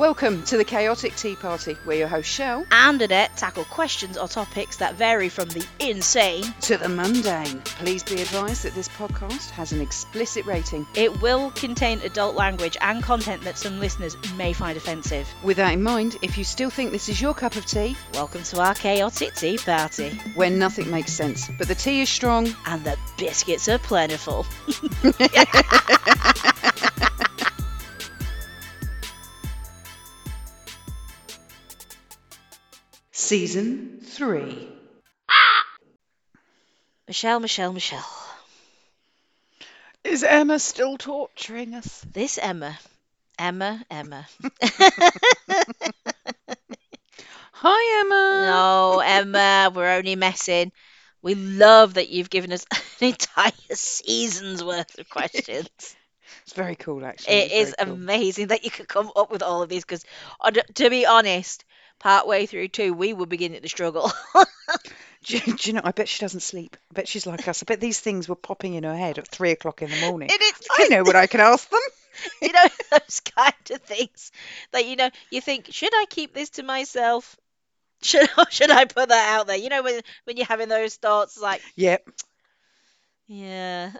Welcome to the Chaotic Tea Party, where your host Chell and Annette tackle questions or topics that vary from the insane to the mundane. Please be advised that this podcast has an explicit rating. It will contain adult language and content that some listeners may find offensive. With that in mind, if you still think this is your cup of tea, welcome to our Chaotic Tea Party, where nothing makes sense, but the tea is strong and the biscuits are plentiful. Season 3. Michelle, Michelle, Michelle. Is Emma still torturing us? This Emma. Emma, Emma. Hi, Emma. No, Emma, we're only messing. We love that you've given us an entire season's worth of questions. it's very cool, actually. It is cool. amazing that you could come up with all of these because, uh, to be honest, part way through two, we were beginning to struggle. do, you, do, you know? I bet she doesn't sleep. I bet she's like us. I bet these things were popping in her head at three o'clock in the morning. I know what I can ask them. you know those kind of things that you know you think should I keep this to myself? Should should I put that out there? You know when when you're having those thoughts like yep. Yeah.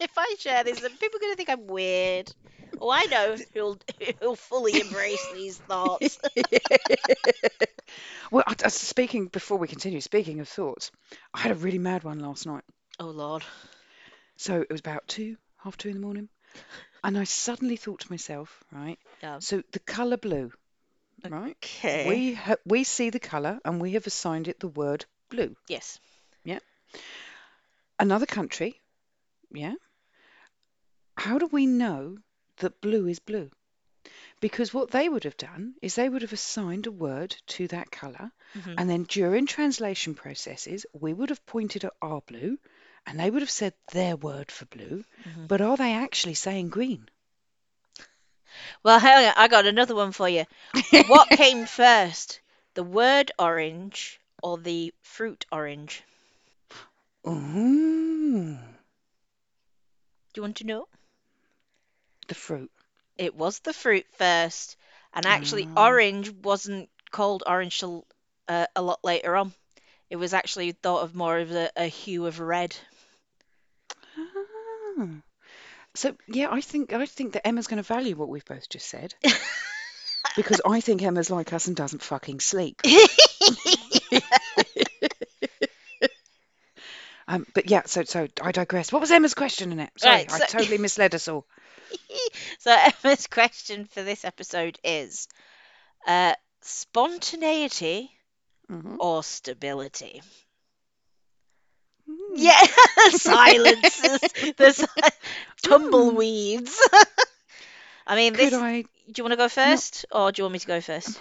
If I share this, then people are going to think I'm weird. Oh, I know who'll who'll fully embrace these thoughts. well, speaking before we continue, speaking of thoughts, I had a really mad one last night. Oh Lord. So it was about two, half two in the morning, and I suddenly thought to myself, right? Yeah. So the color blue, right? Okay. We ha- we see the color, and we have assigned it the word blue. Yes. Yeah. Another country, yeah. How do we know that blue is blue. Because what they would have done is they would have assigned a word to that color Mhm. and then during translation processes, we would have pointed at our blue and they would have said their word for blue. Mhm. But are they actually saying green? Well, hang on, I got another one for you. What came first, the word orange or the fruit orange? Ooh, Do you want to know? The fruit. It was the fruit first, and actually, Ah. orange wasn't called orange till uh, a lot later on. It was actually thought of more of a, a hue of red. Ah. So yeah, I think I think that Emma's going to value what we've both just said. because I think Emma's like us and doesn't fucking sleep. Um, but yeah, so so I digress. What was Emma's question, Annette? Sorry, Right, I so- totally misled us all. so Emma's question for this episode is uh, spontaneity Mhm. or stability? Hmm. Yeah, silences. There's tumbleweeds. I mean, this. I, Do you want to go first, or do you want me to go first?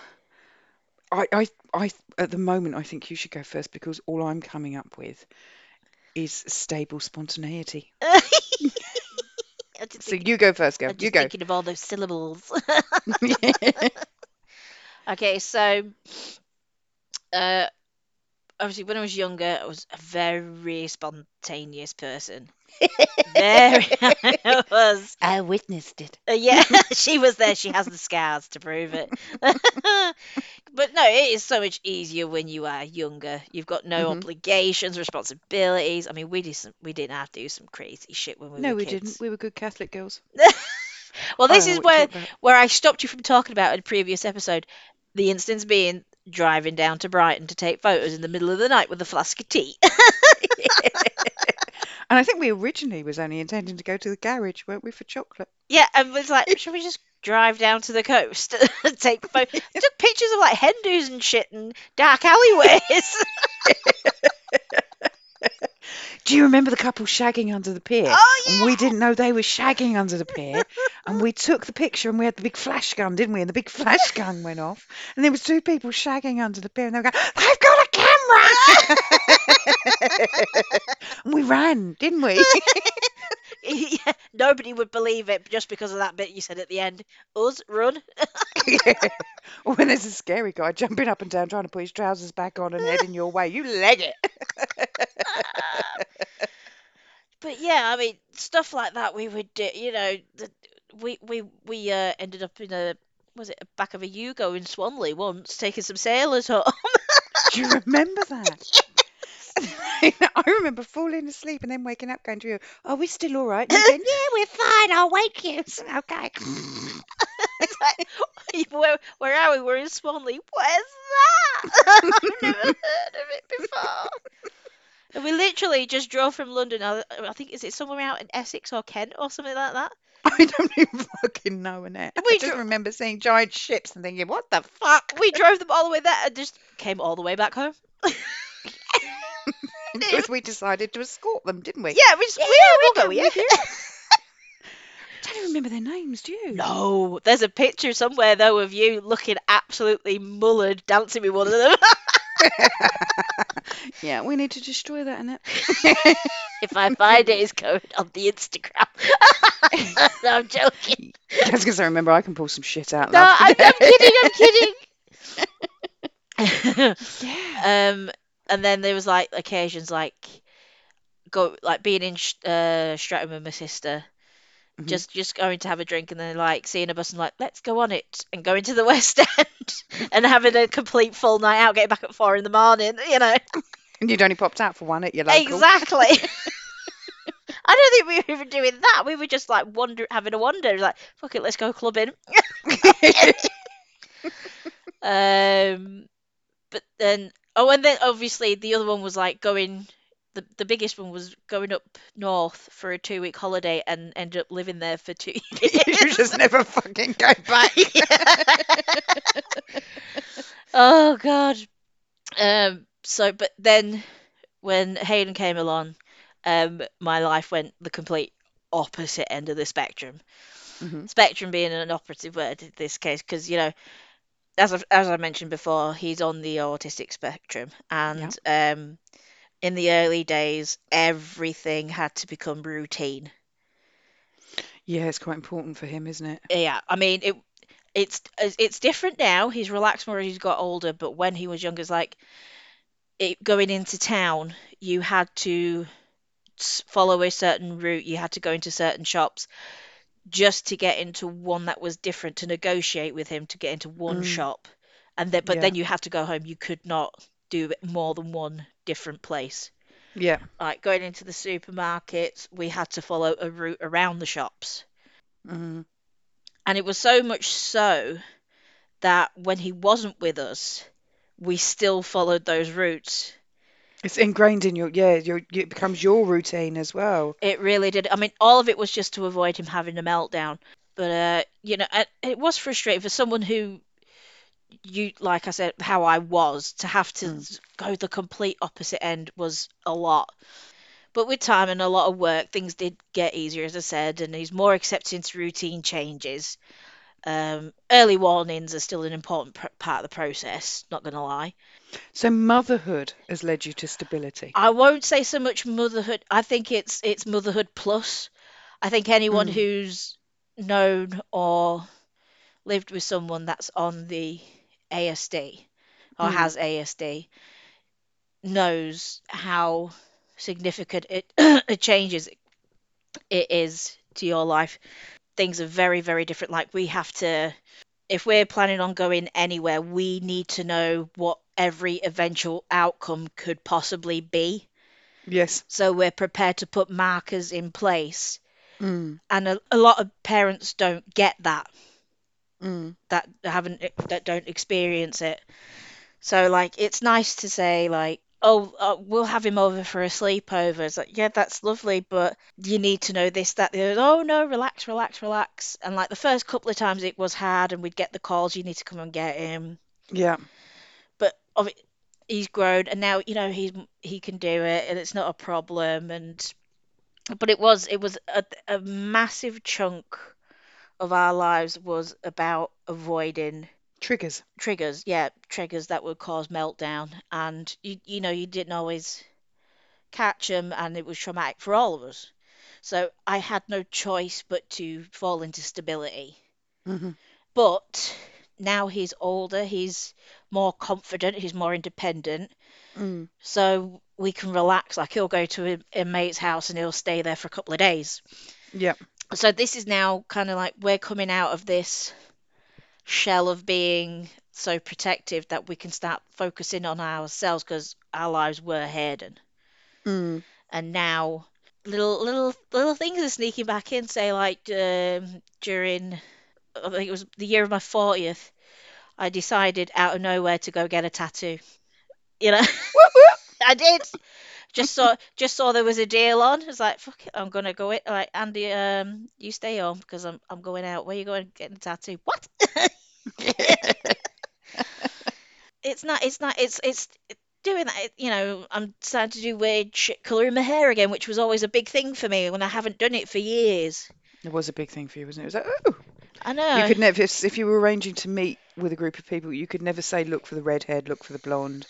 I, I, I, at the moment, I think you should go first because all I'm coming up with is stable spontaneity. So you go first, girl. I'm just You go. thinking of all those syllables. okay, so uh, obviously when I was younger, I was a very spontaneous person. Very, I was. I witnessed it. Uh, yeah, she was there. She has the scars to prove it. but no, it is so much easier when you are younger. You've got no Mhm. obligations, responsibilities. I mean, we did some, we didn't have to do some crazy shit when we were No, were we kids. didn't. We were good Catholic girls. Well, this is know what you're where where I stopped you from talking about in a previous episode. The instance being driving down to Brighton to take photos in the middle of the night with a flask of tea. And I think we originally was only intending to go to the garage, weren't we, for chocolate? yeah, and was like, should we just drive down to the coast and take photos? Took pictures of like hen do's and shit and dark alleyways. Do you remember the couple shagging under the pier? Oh, And we didn't know they were shagging under the pier. and we took the picture and we had the big flash gun, didn't we? And the big flash gun went off. And there was two people shagging under the pier and they were going, They've got a camera! and we ran, didn't we? yeah, nobody would believe it just because of that bit you said at the end. Us run. yeah. Or when there's a scary guy jumping up and down trying to put his trousers back on and heading your way, you leg it. But yeah, I mean, stuff like that we would do. You know, the, we we we uh, ended up in a was it back of a Yugo in Swanley once, taking some sailors home. Do you remember that? I remember falling asleep and then waking up going to you, oh, we're still all right. And going, yeah, we're fine. I'll wake you. So, okay. Like, where, where are we? We're in Swanley. Where's that? I've never heard of it before. And we literally just drove from London. I, I think is it somewhere out in Essex or Kent or something like that. I don't even fucking know, Annette. I We just dro- remember seeing giant ships and thinking, what the fuck? We drove them all the way there and just came all the way back home. Because we decided to escort them, didn't we? Yeah, we just, Yeah, yeah, we'll we'll go go, yeah. you. don't even remember their names, do you? No, there's a picture somewhere though of you looking absolutely mullered, dancing with one of them. yeah, we need to destroy that, Annette. if I find it, it's going on the Instagram. no, I'm joking. Just because I remember I can pull some shit out. No. I'm, I'm kidding. I'm kidding. yeah. um, and then there was like occasions like go like being in uh, Streatham with my sister. Mhm. Just, just going to have a drink and then like seeing a bus and like let's go on it and going to the West End and having a complete full night out, getting back at four in the morning, you know. And you'd only popped out for one at your local. Exactly. I don't think we were even doing that. We were just like wander, having a wander, like fuck it, let's go clubbing. Um, but then oh, and then obviously the other one was like going. The, the biggest one was going up north for a two week holiday and ended up living there for two years. you just never fucking go back. oh god. Um. So, but then when Hayden came along, um, my life went the complete opposite end of the spectrum. Mhm. Spectrum being an operative word in this case, because you know, as I, as I mentioned before, he's on the autistic spectrum, and um, in the early days, everything had to become routine. Yeah, it's quite important for him, isn't it? Yeah, I mean it. It's it's different now. He's relaxed more as he's got older, but when he was younger, it's like it, going into town, you had to follow a certain route. You had to go into certain shops just to get into one that was different to negotiate with him to get into one Mm. shop, and then but Yeah. then you had to go home. You could not do more than one different place. Yeah. Like going into the supermarkets, we had to follow a route around the shops. Mm. And it was so much so that when he wasn't with us, we still followed those routes. It's ingrained in your yeah. Your it becomes your routine as well. It really did. I mean, all of it was just to avoid him having a meltdown. But uh, you know, it was frustrating for someone who you like I said, how I was to have to Mm. go the complete opposite end was a lot. But with time and a lot of work, things did get easier, as I said, and he's more accepting to routine changes. Um, early warnings are still an important pr- part of the process, not going to lie. So motherhood has led you to stability. I won't say so much motherhood. I think it's it's motherhood plus. I think anyone Mm. who's known or lived with someone that's on the ASD or Mm. has ASD knows how significant it, it changes it is to your life. Things are very, very different. Like we have to, if we're planning on going anywhere, we need to know what every eventual outcome could possibly be. Yes. So we're prepared to put markers in place. Mm. And a, a lot of parents don't get that, Mm. that haven't, that don't experience it. So like, it's nice to say like, oh, uh, we'll have him over for a sleepover. It's like, yeah, that's lovely, but you need to know this, that, the other. Oh no, relax, relax, relax. And like the first couple of times it was hard, and we'd get the calls, you need to come and get him. Yeah. But of it, he's grown, and now you know he's he can do it, and it's not a problem. And but it was it was a, a massive chunk of our lives was about avoiding Triggers. triggers, yeah, triggers that would cause meltdown, and you you know you didn't always catch them, and it was traumatic for all of us. So I had no choice but to fall into stability. hmm But now he's older, he's more confident, he's more independent, Mm. so we can relax. Like he'll go to a, a mate's house and he'll stay there for a couple of days. Yeah. So this is now kind of like we're coming out of this shell of being so protective that we can start focusing on ourselves because our lives were hidden. Mm. And now little little little things are sneaking back in. Say like um, during I think it was the year of my 40th, I decided out of nowhere to go get a tattoo. You know. I did. Just saw just saw there was a deal on. I was like, fuck it, I'm gonna go it. Like Andy, um, you stay home because I'm I'm going out. Where you going getting a tattoo? What? it's not. It's not. It's it's doing that. it- You know, I'm starting to do weird shit colouring my hair again, which was always a big thing for me when I haven't done it for years. It was a big thing for you, wasn't it? It was like, oh, I know. you could never, if, if you were arranging to meet with a group of people, you could never say, look for the redhead, look for the blonde,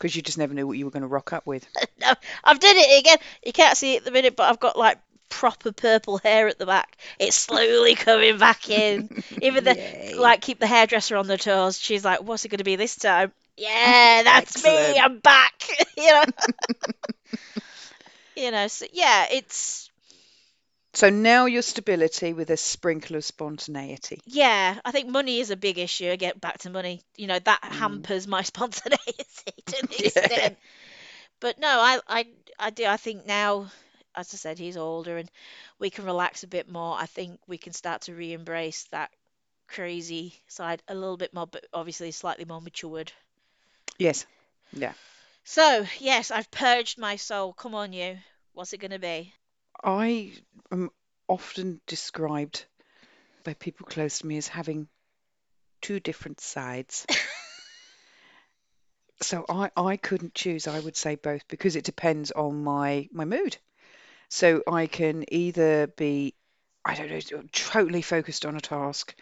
because you just never knew what you were going to rock up with. No, I've done it again. You can't see it at the minute, but I've got like proper purple hair at the back. It's slowly coming back in. Even the Yay. like keep the hairdresser on their toes. She's like, "What's it going to be this time?" Yeah, that's me. I'm back. you know. you know. So yeah, it's So now your stability with a sprinkle of spontaneity. yeah. I think money is a big issue. Again, back to money. You know that Mm. hampers my spontaneity to an Yeah. extent. But no, I, I, I do. I think now, as I said, he's older and we can relax a bit more. I think we can start to re-embrace that crazy side a little bit more, but obviously slightly more matured. Yes. Yeah. So, yes, I've purged my soul. Come on, you. What's it going to be? I am often described by people close to me as having two different sides. So I, I couldn't choose. I would say both because it depends on my my mood. So I can either be, I don't know, totally focused on a task,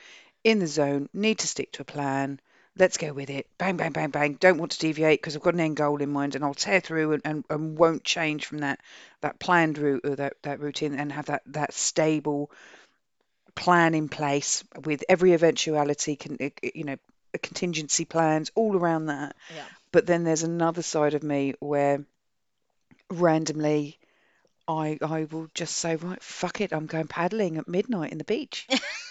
in the zone, need to stick to a plan. Let's go with it. Bang, bang, bang, bang. Don't want to deviate because I've got an end goal in mind and I'll tear through and, and, and won't change from that that planned route or that, that routine and have that, that stable plan in place with every eventuality, can, eh, eh, you know, contingency plans all around that. Yeah. But then there's another side of me where randomly I I will just say, right, fuck it, I'm going paddling at midnight in the beach.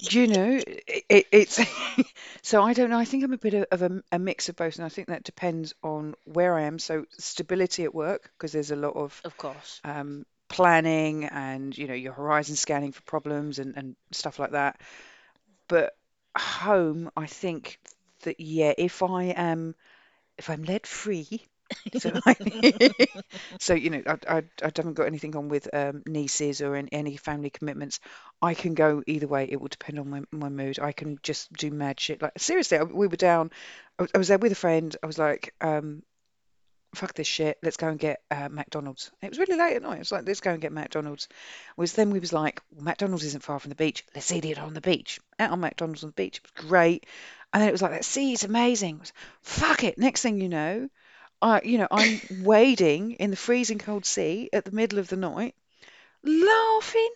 Do you know, it, it, it's so I don't know. I think I'm a bit of, of a, a mix of both, and I think that depends on where I am. So stability at work, because there's a lot of Of course. um, planning and you know your horizon scanning for problems and, and stuff like that. But home, I think that yeah, if I am if I'm lead free, so so you know I, I I haven't got anything on with um, nieces or in, any family commitments. I can go either way. It will depend on my, my mood. I can just do mad shit. Like seriously, I, we were down. I was, I was there with a friend. I was like, um, fuck this shit. Let's go and get uh, McDonald's. It was really late at night. It was like, let's go and get McDonald's. Was then we was like, well, McDonald's isn't far from the beach. Let's eat it on the beach. Out on McDonald's on the beach. It was great. And then it was like, that sea is amazing. Was, fuck it. Next thing you know, I, you know, I'm wading in the freezing cold sea at the middle of the night, laughing,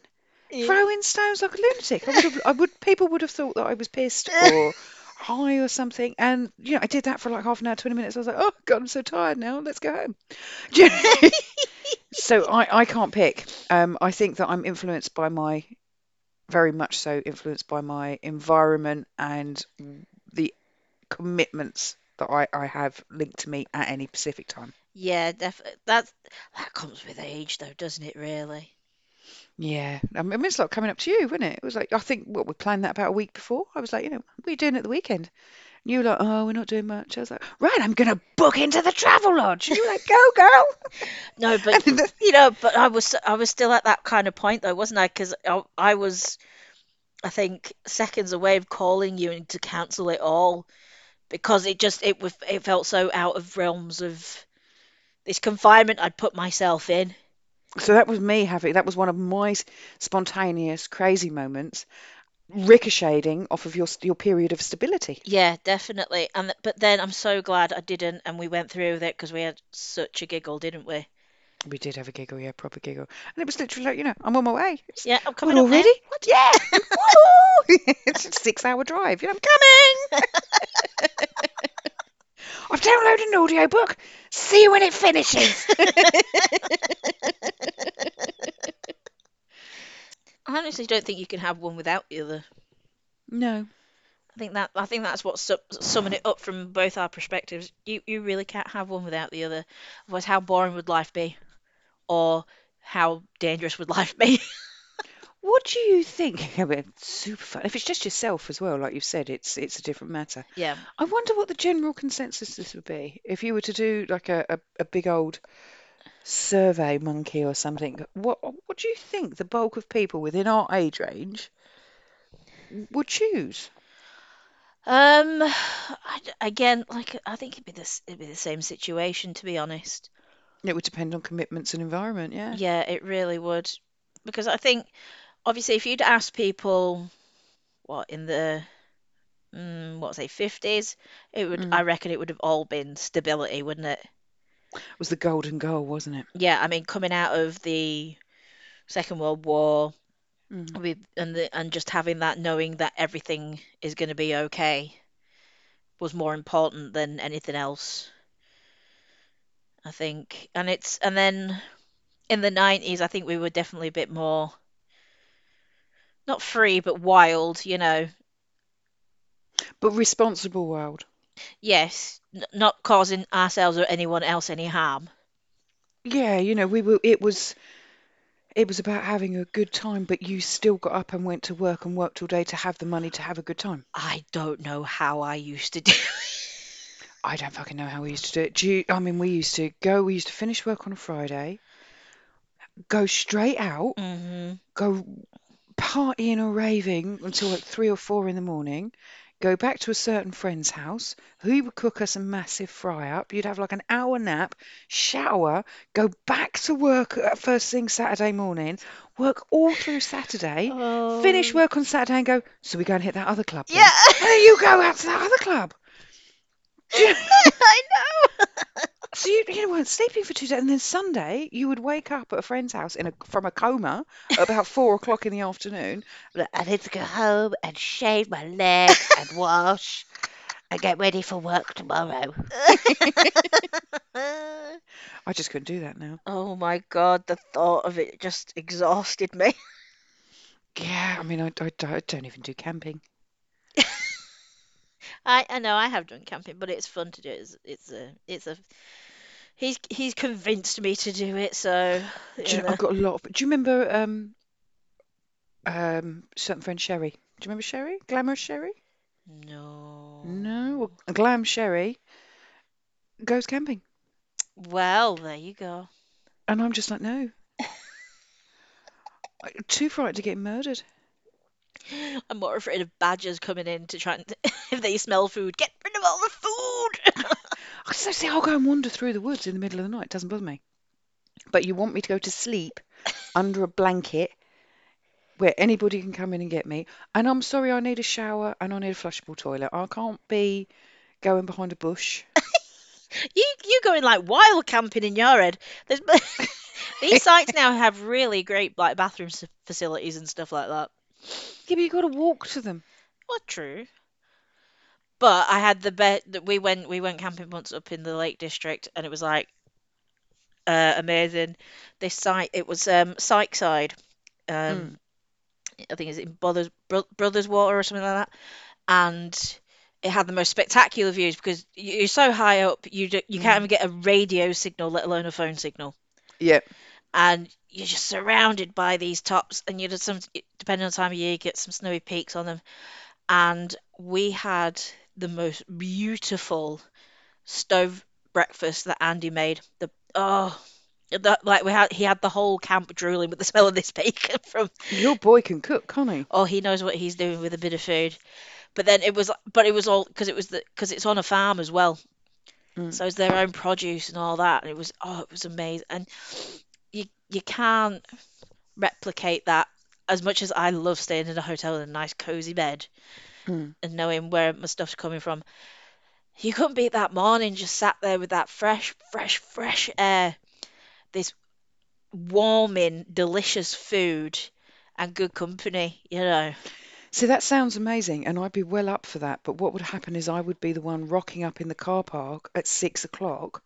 throwing stones like a lunatic. I would have, I would, people would have thought that I was pissed or high or something. And you know, I did that for like half an hour, 20 minutes. I was like, oh God, I'm so tired now. Let's go home. Do you know? so I, I can't pick. Um, I think that I'm influenced by my, very much so influenced by my environment and the commitments that I, I have linked to me at any specific time. Yeah, definitely. That that comes with age, though, doesn't it? Really. Yeah, I mean, it's like coming up to you, wasn't it? It was like I think what we planned that about a week before. I was like, you know, what are you doing at the weekend? And you were like, oh, we're not doing much. I was like, right, I'm gonna book into the Travelodge. And you were like, go, girl. No, but you know, but I was I was still at that kind of point though, wasn't I? Because I, I was, I think, seconds away of calling you and to cancel it all because it just it was it felt so out of realms of this confinement I'd put myself in. So that was me having that was one of my spontaneous, crazy moments, ricocheting off of your your period of stability. Yeah, definitely. And but then I'm so glad I didn't, and we went through with it because we had such a giggle, didn't we? We did have a giggle, yeah, proper giggle, and it was literally like, you know, I'm on my way. It's, Yeah, I'm coming already? What? Yeah. Woo! it's a six-hour drive. You know, I'm coming. I've downloaded an audio book. See you when it finishes. I honestly don't think you can have one without the other. no, I think that I think that's what su summing it up from both our perspectives. You you really can't have one without the other. Otherwise, how boring would life be? Or how dangerous would life be? What do you think? Yeah, but super fun. If it's just yourself as well, like you've said, it's it's a different matter. Yeah. I wonder what the general consensus this would be if you were to do like a, a, a big old SurveyMonkey or something. What what do you think the bulk of people within our age range would choose? Um, I d again, like I think it'd be this it'd be the same situation to be honest. It would depend on commitments and environment, yeah. Yeah, it really would. Because I think obviously if you'd ask people what in the mm, what say 50s, it would I Mm. reckon it would have all been stability, wouldn't it? It was the golden goal, wasn't it? Yeah, I mean coming out of the Second World War Mm. with and the, and just having that knowing that everything is going to be okay was more important than anything else, I think. And it's and then in the 90s, I think we were definitely a bit more not free but wild, you know. But responsible wild. Yes, n not causing ourselves or anyone else any harm. Yeah, you know, we were it was it was about having a good time, but you still got up and went to work and worked all day to have the money to have a good time. I don't know how I used to do it. I don't fucking know how we used to do it. Do you, I mean, we used to go, we used to finish work on a Friday, go straight out, hmm go partying or raving until like three or four in the morning, go back to a certain friend's house who would cook us a massive fry up. You'd have like an hour nap, shower, go back to work at first thing Saturday morning, work all through Saturday, finish Oh, work on Saturday and go, so we go and hit that other club yeah, then? And then you go out to that other club. Do you- I know. So you, you weren't sleeping for two days, and then Sunday you would wake up at a friend's house in a from a coma at about four o'clock in the afternoon. like, I need to go home and shave my legs and wash and get ready for work tomorrow. I just couldn't do that now. Oh my God, the thought of it just exhausted me. Yeah, I mean, I, I, I don't even do camping. I I know I have done camping, but it's fun to do. It's it's a it's a he's he's convinced me to do it, so Do you you know, know. I've got a lot of. Do you remember um um certain friend Sherry? Do you remember Sherry? Glamorous Sherry? No, No. well, Glam Sherry goes camping, Well, there you go. and I'm just like, no, I- too frightened to get murdered. I'm more afraid of badgers coming in to try and if they smell food, get rid of all the food. I see, I'll go and wander through the woods in the middle of the night. It doesn't bother me. But you want me to go to sleep under a blanket where anybody can come in and get me. And I'm sorry, I need a shower and I need a flushable toilet. I can't be going behind a bush. You you going like wild camping in your head. There's these sites now have really great like bathroom s- facilities and stuff like that. Yeah, but you got to walk to them. Well, true. But I had the bet that we went we went camping once up in the Lake District and it was like uh, amazing. This site it was um Sykeside. Um Mm. I think it's in Brothers Bro Brothers Water or something like that. And it had the most spectacular views because you- you're so high up you do, you can't Mm. even get a radio signal, let alone a phone signal. Yeah. And you're just surrounded by these tops and you just some depending on the time of year you get some snowy peaks on them. And we had the most beautiful stove breakfast that Andy made. The oh, that like we had he had the whole camp drooling with the smell of this bacon from. Your boy can cook, can't he? Oh, he knows what he's doing with a bit of food. But then it was, but it was all because it was the because it's on a farm as well, Mm. so it's their own produce and all that. And it was oh, it was amazing. And you can't replicate that as much as I love staying in a hotel in a nice cozy bed Mm. and knowing where my stuff's coming from. You couldn't beat that morning just sat there with that fresh, fresh, fresh air, this warming, delicious food and good company, you know. See, that sounds amazing, and I'd be well up for that. But what would happen is I would be the one rocking up in the car park at six o'clock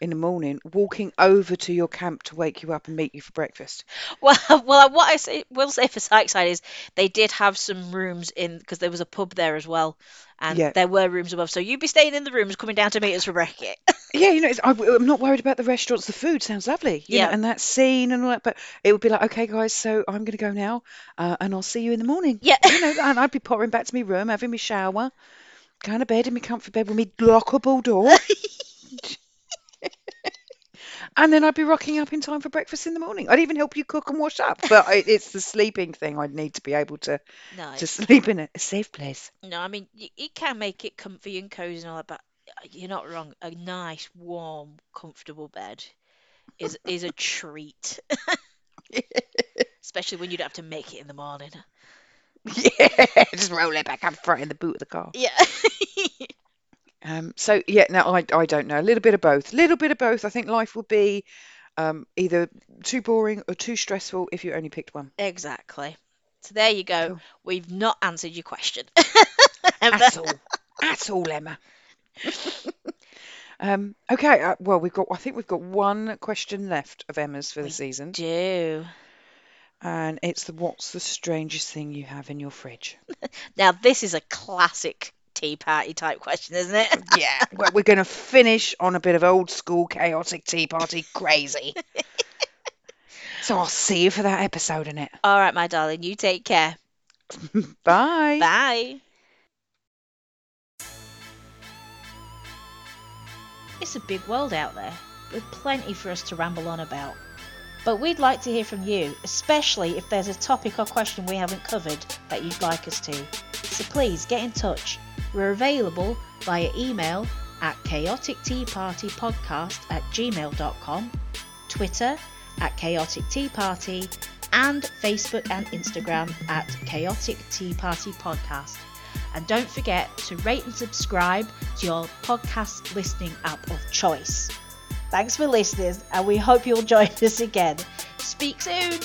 in the morning walking over to your camp to wake you up and meet you for breakfast. Well, well, what I say, will say for Sykeside is they did have some rooms in because there was a pub there as well, and Yeah. there were rooms above. So you'd be staying in the rooms, coming down to meet us for breakfast. Yeah, you know, it's, I, am not worried about the restaurants. The food sounds lovely, you Yeah. know, and that scene and all that. But it would be like, okay, guys, so I'm going to go now, uh, and I'll see you in the morning. Yeah. You know, and I'd be pottering back to my room, having my shower, going to bed in my comfy bed with my lockable door, and then I'd be rocking up in time for breakfast in the morning. I'd even help you cook and wash up. But I, it's the sleeping thing. I'd need to be able to no, to sleep in a, a safe place. no, I mean you, you can make it comfy and cozy and all that, but uh, you're not wrong. A nice, warm, comfortable bed is is a treat, especially when you don't have to make it in the morning. yeah, just roll it back up front in the boot of the car. Yeah. Um, so yeah, now I I don't know. A little bit of both. A little bit of both. I think life would be um, either too boring or too stressful if you only picked one. Exactly. So there you go. Cool. We've not answered your question. At all. At all, Emma. um, okay. Uh, well, we've got. I think we've got one question left of Emma's for the We season, Do. and it's the what's the strangest thing you have in your fridge? Now, this is a classic tea party type question, isn't it? Yeah. well, we're going to finish on a bit of old school chaotic tea party crazy. so I'll see you for that episode in it. All right, my darling, you take care. Bye. Bye. It's a big world out there, with plenty for us to ramble on about. But we'd like to hear from you, especially if there's a topic or question we haven't covered that you'd like us to. So please get in touch. We're available via email at chaoticteapartypodcast at gmail.com, Twitter at chaotic tea party, and Facebook and Instagram at chaotic tea party podcast. And don't forget to rate and subscribe to your podcast listening app of choice. Thanks for listening, and we hope you'll join us again. Speak soon.